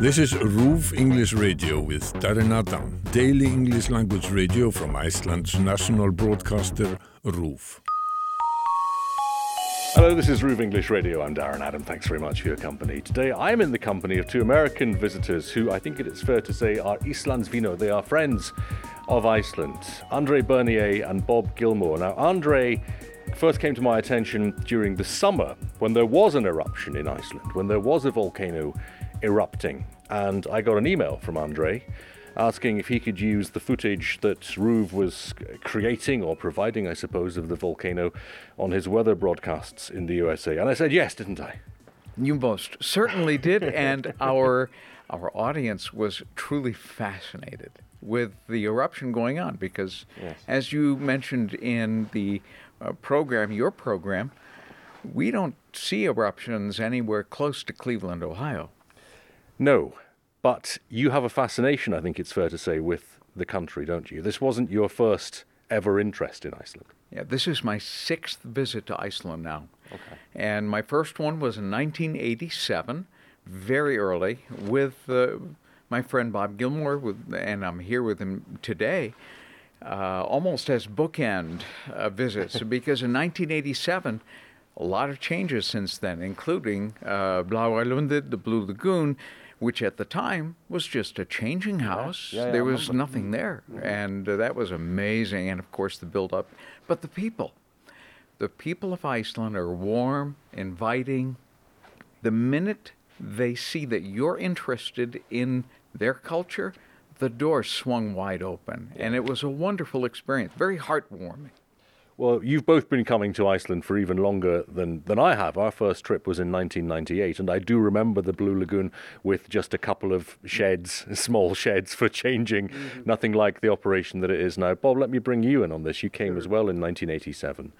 This is RÚV English Radio with Darren Adam, daily English language radio from Iceland's national broadcaster RÚV. Hello, this is RÚV English Radio. I'm Darren Adam. Thanks very much for your company. Today I'm in the company of two American visitors who I think it is fair to say are Iceland's Íslandsvinir. They are friends of Iceland, Andre Bernier and Bob Gilmore. Now, Andre first came to my attention during the summer when there was an eruption in Iceland, when there was a volcano erupting. And I got an email from Andre asking if he could use the footage that RÚV was creating or providing, I suppose, of the volcano on his weather broadcasts in the USA. And I said yes, didn't I? You most certainly did, and our our audience was truly fascinated with the eruption going on because, Yes. as you mentioned in the uh, program, your program, we don't see eruptions anywhere close to Cleveland, Ohio. No, but you have a fascination, I think it's fair to say, with the country, don't you? This wasn't your first ever interest in Iceland. Yeah, this is my sixth visit to Iceland now. Okay. And my first one was in 1987, very early, with uh, my friend Bob Gilmore, with, and I'm here with him today, uh, almost as bookend uh, visits, because in 1987, a lot of changes since then, including uh, Bláa Lónið, the Blue Lagoon, which at the time was just a changing house. yeah, I there was nothing there, and uh, that was amazing. And of course, the build up, but the people. The people of Iceland are warm, inviting. The minute they see that you're interested in their culture, the door swung wide open. And it was a wonderful experience, very heartwarming. Well, you've both been coming to Iceland for even longer than, than I have. Our first trip was in 1998, and I do remember the Blue Lagoon with just a couple of sheds, small sheds for changing, nothing like the operation that it is now. Bob, let me bring you in on this. You came as well in 1987.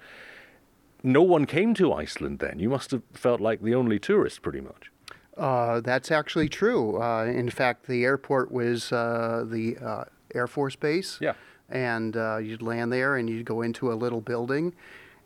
No one came to Iceland then. You must have felt like the only tourist, pretty much. Uh, that's actually true. Uh, in fact, the airport was uh, the uh, Air Force Base. Yeah. And uh, you'd land there and you'd go into a little building,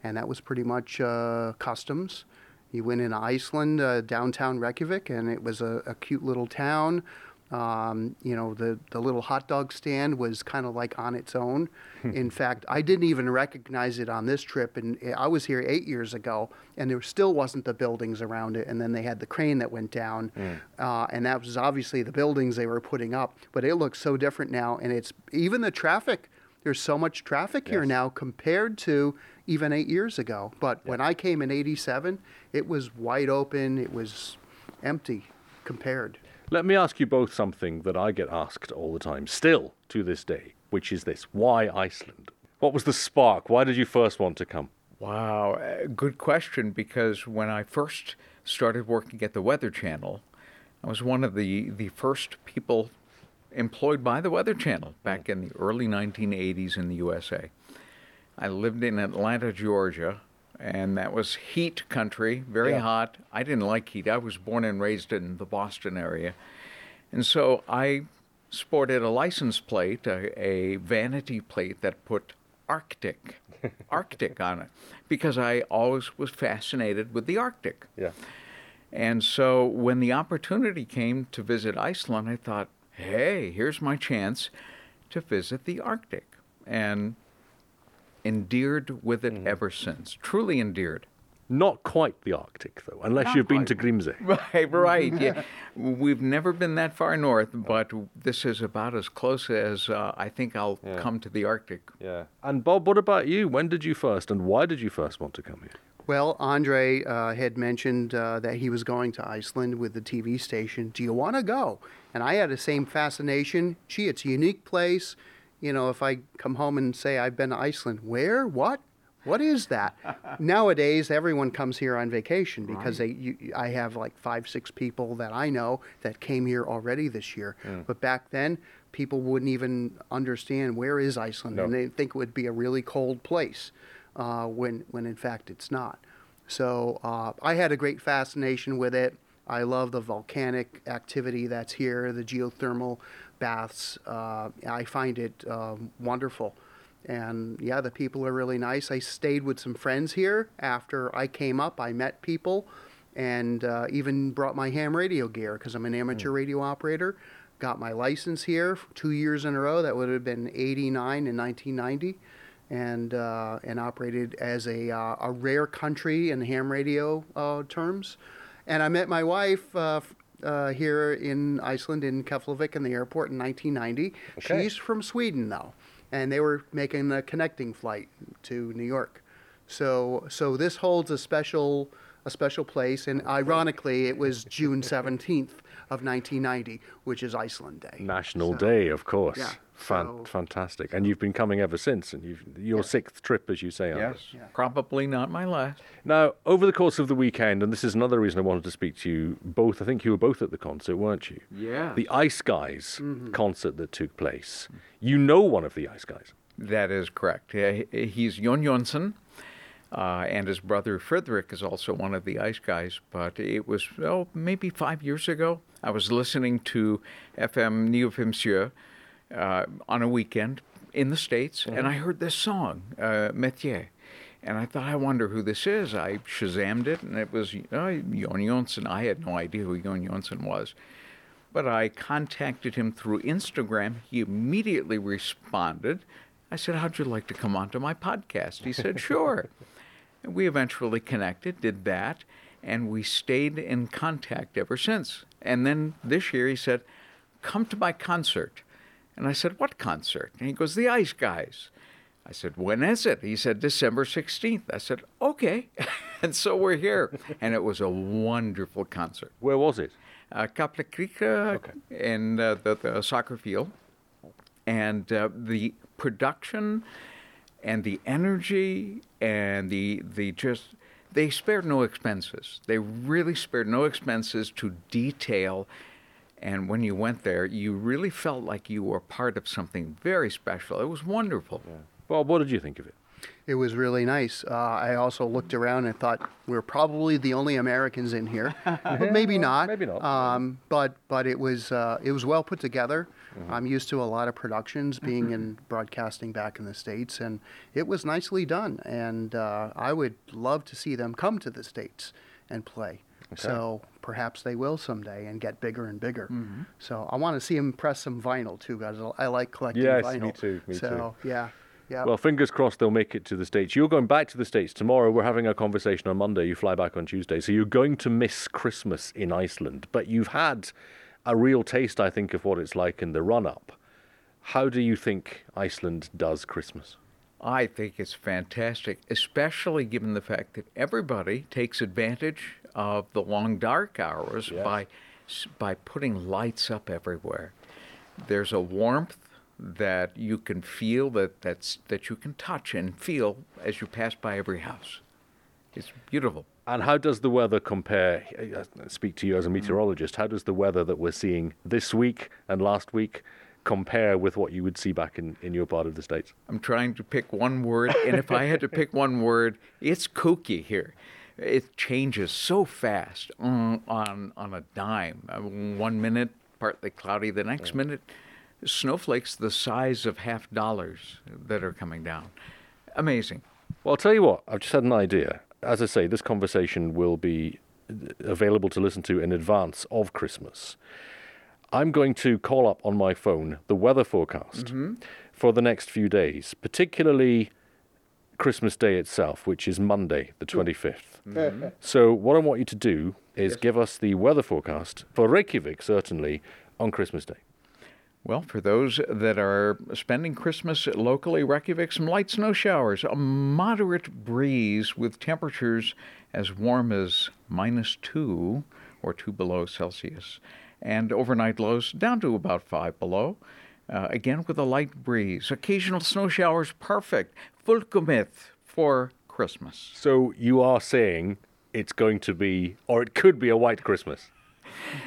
and that was pretty much uh, customs. You went into Iceland, uh, downtown Reykjavik, and it was a, a cute little town. Um, you know, the, the little hot dog stand was kind of like on its own. In fact, I didn't even recognize it on this trip, and I was here eight years ago, and there still wasn't the buildings around it. And then they had the crane that went down, uh, and that was obviously the buildings they were putting up. But it looks so different now, and it's even the traffic. There's so much traffic here now compared to even eight years ago. But when I came in '87, it was wide open. It was empty compared. Let me ask you both something that I get asked all the time, still to this day, which is this Why Iceland? What was the spark? Why did you first want to come? Wow, uh, good question. Because when I first started working at the Weather Channel, I was one of the, the first people employed by the Weather Channel back in the early 1980s in the USA. I lived in Atlanta, Georgia, and that was heat country, very Yeah. hot. I didn't like heat. I was born and raised in the Boston area. And so I sported a license plate, a, a vanity plate that put Arctic, Arctic on it, because I always was fascinated with the Arctic. Yeah. And so when the opportunity came to visit Iceland, I thought, hey, here's my chance to visit the Arctic. And endeared with it ever since. Truly endeared. Not quite the Arctic, though, unless Not you've been to Grimsey. Right, right. yeah. We've never been that far north, but this is about as close as uh, I think I'll come to the Arctic. Yeah. And Bob, what about you? When did you first, and why did you first want to come here? Well, Andre uh, had mentioned uh, that he was going to Iceland with the TV station. Do you want to go? And I had the same fascination. Gee, it's a unique place. You know, if I come home and say I've been to Iceland, where? What? What is that? Nowadays, everyone comes here on vacation because they. You, I have like five, six people that I know that came here already this year. But back then, people wouldn't even understand where is Iceland, and they think it would be a really cold place, uh, when when in fact it's not. So uh, I had a great fascination with it. I love the volcanic activity that's here, the geothermal baths. Uh, I find it um, wonderful. And yeah, the people are really nice. I stayed with some friends here after I came up. I met people and uh, even brought my ham radio gear because I'm an amateur radio operator. Got my license here two years in a row. That would have been 89 and 1990. And, uh, and operated as a, uh, a rare country in ham radio uh, terms. And I met my wife uh, uh, here in Iceland, in Keflavik, in the airport in 1990. Okay. She's from Sweden, though, and they were making a connecting flight to New York. So, so this holds a special, a special place. And ironically, it was June 17th of 1990, which is Iceland Day. National So- Day, of course. Yeah, Fan- so- fantastic. And you've been coming ever since, and you've your sixth trip, as you say. Anders. Yes, probably not my last. Now, over the course of the weekend, and this is another reason I wanted to speak to you both. I think you were both at the concert, weren't you? Yeah. The Iceguys mm-hmm. concert that took place. You know one of the Iceguys. That is correct. He's Jon Jonsson, uh, and his brother Frederick is also one of the Iceguys. But it was, oh, maybe five years ago. I was listening to FM Neo Monsieur uh, on a weekend in the States, and I heard this song, uh, Métier. And I thought, I wonder who this is. I Shazammed it, and it was uh, Jon Jonsson. I had no idea who Jon Jonsson was. But I contacted him through Instagram. He immediately responded. I said, How'd you like to come onto my podcast? He said, Sure. And we eventually connected, did that, and we stayed in contact ever since. And then this year he said, Come to my concert. And I said, What concert? And he goes, The Iceguys. I said, When is it? He said, December 16th. I said, Okay. and so we're here. And it was a wonderful concert Where was it? uh, Kaplakrika in uh, the, the soccer field. And uh, the production and the energy and the, the just, they spared no expenses. They really spared no expenses to detail. And when you went there, you really felt like you were part of something very special. It was wonderful. Bob, what did you think of it? It was really nice. Uh, I also looked around and thought we're probably the only Americans in here. but maybe not. maybe not. Um, but but it was uh, it was well put together. Mm-hmm. I'm used to a lot of productions being in mm-hmm. broadcasting back in the states, and it was nicely done. And uh, I would love to see them come to the states and play. So perhaps they will someday and get bigger and bigger. Mm-hmm. So I want to see them press some vinyl too, guys. I like collecting Yes, vinyl. me too, me so yeah, yeah. Well, fingers crossed they'll make it to the States. You're going back to the States tomorrow. We're having a conversation on Monday. You fly back on Tuesday. So you're going to miss Christmas in Iceland. But you've had a real taste, I think, of what it's like in the run up. How do you think Iceland does Christmas? I think it's fantastic, especially given the fact that everybody takes advantage of the long dark hours Yes. by by putting lights up everywhere. There's a warmth that you can feel that that's that you can touch and feel as you pass by every house. It's beautiful. And how does the weather compare? I speak to you as a mm. meteorologist. How does the weather that we're seeing this week and last week compare with what you would see back in, in your part of the States? I'm trying to pick one word, and if I had to pick one word, it's kooky here. It changes so fast on on, on a dime. Uh, One minute, partly cloudy. The next mm. minute, snowflakes the size of half dollars that are coming down. Amazing. Well, I'll tell you what, I've just had an idea. As I say, this conversation will be available to listen to in advance of Christmas. I'm going to call up on my phone the weather forecast mm-hmm. for the next few days, particularly Christmas Day itself, which is Monday, the 25th. Mm-hmm. So, what I want you to do is give us the weather forecast for Reykjavik, certainly, on Christmas Day. Well, for those that are spending Christmas locally, Reykjavik, some light snow showers, a moderate breeze with temperatures as warm as minus two or two below Celsius, and overnight lows down to about five below. Uh, again, with a light breeze. Occasional snow showers, perfect. Fullkomið for Christmas. So, you are saying it's going to be, or it could be a white Christmas.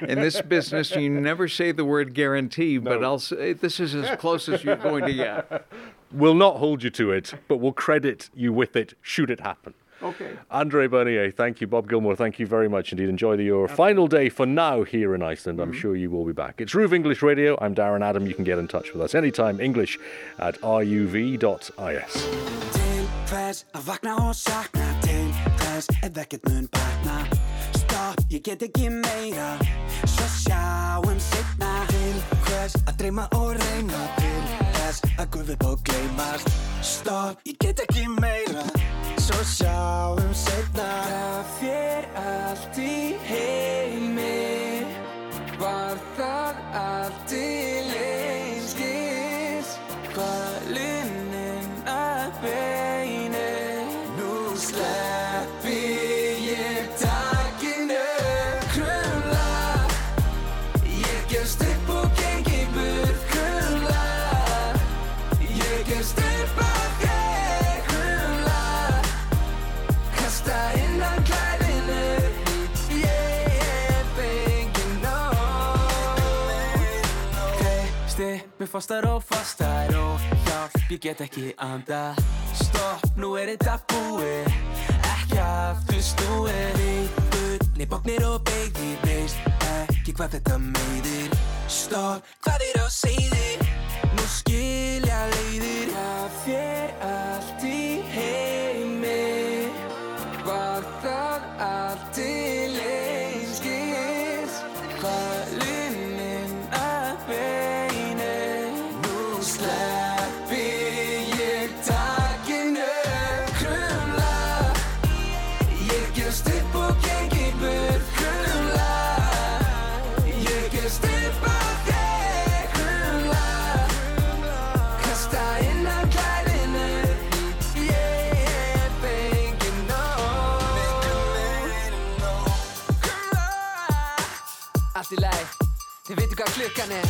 In this business, you never say the word guarantee, but I'll say eh, this is as close as you're going to get. We'll not hold you to it, but we'll credit you with it should it happen. Okay. Andre Bernier, thank you. Bob Gilmore, thank you very much indeed. Enjoy the, your final day for now here in Iceland. I'm mm-hmm. sure you will be back. It's RÚV English Radio. I'm Darren Adam. You can get in touch with us anytime. English at ruv.is. ég get ekki meira. Svo sjáum setna Til hvers að dreyma og reyna Til þess að gufi bók gleymast. Stopp, ég get ekki meira. Svo sjáum setna Það fyrir allt í heimi. Var það allt til einskis Hvað linnin að beini gefst upp og gengi burt Krumla Ég gefst upp þig Krumla Kasta innan klæðinu. Ég fengi nóg. Greisti mér fastar og fastar og hjálp, ég get ekki anda Stopp, nú er þetta búið. Ekki aftur snúið Við bulli, bóknir og beigðir Veist ekki hvað þetta meiðir. Stopp, hvað er á seiðir Nú skilja leiðir. Það fyrir allt í heimi. Var það klukkan er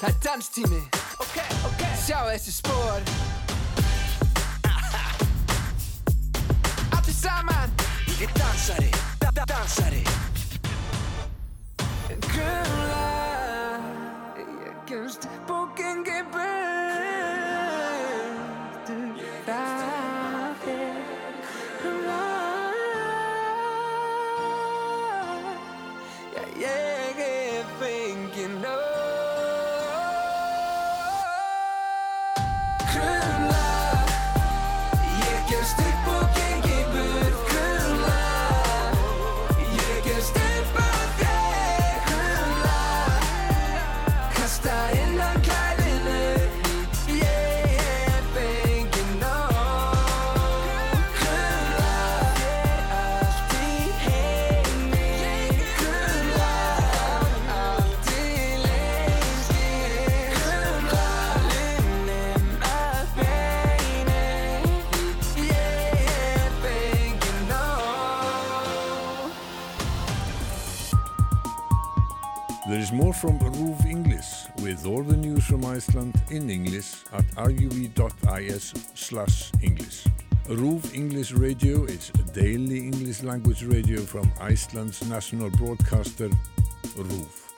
Það er danstími. Ok, ok. Sjá þessi spór Allir saman. Ég er dansari, da da dansari. Krumla Ég kemst bókingi burt Það er krumla Já, with all the news from Iceland in English at ruv.is slash English. RÚV English Radio is a daily English language radio from Iceland's national broadcaster RÚV.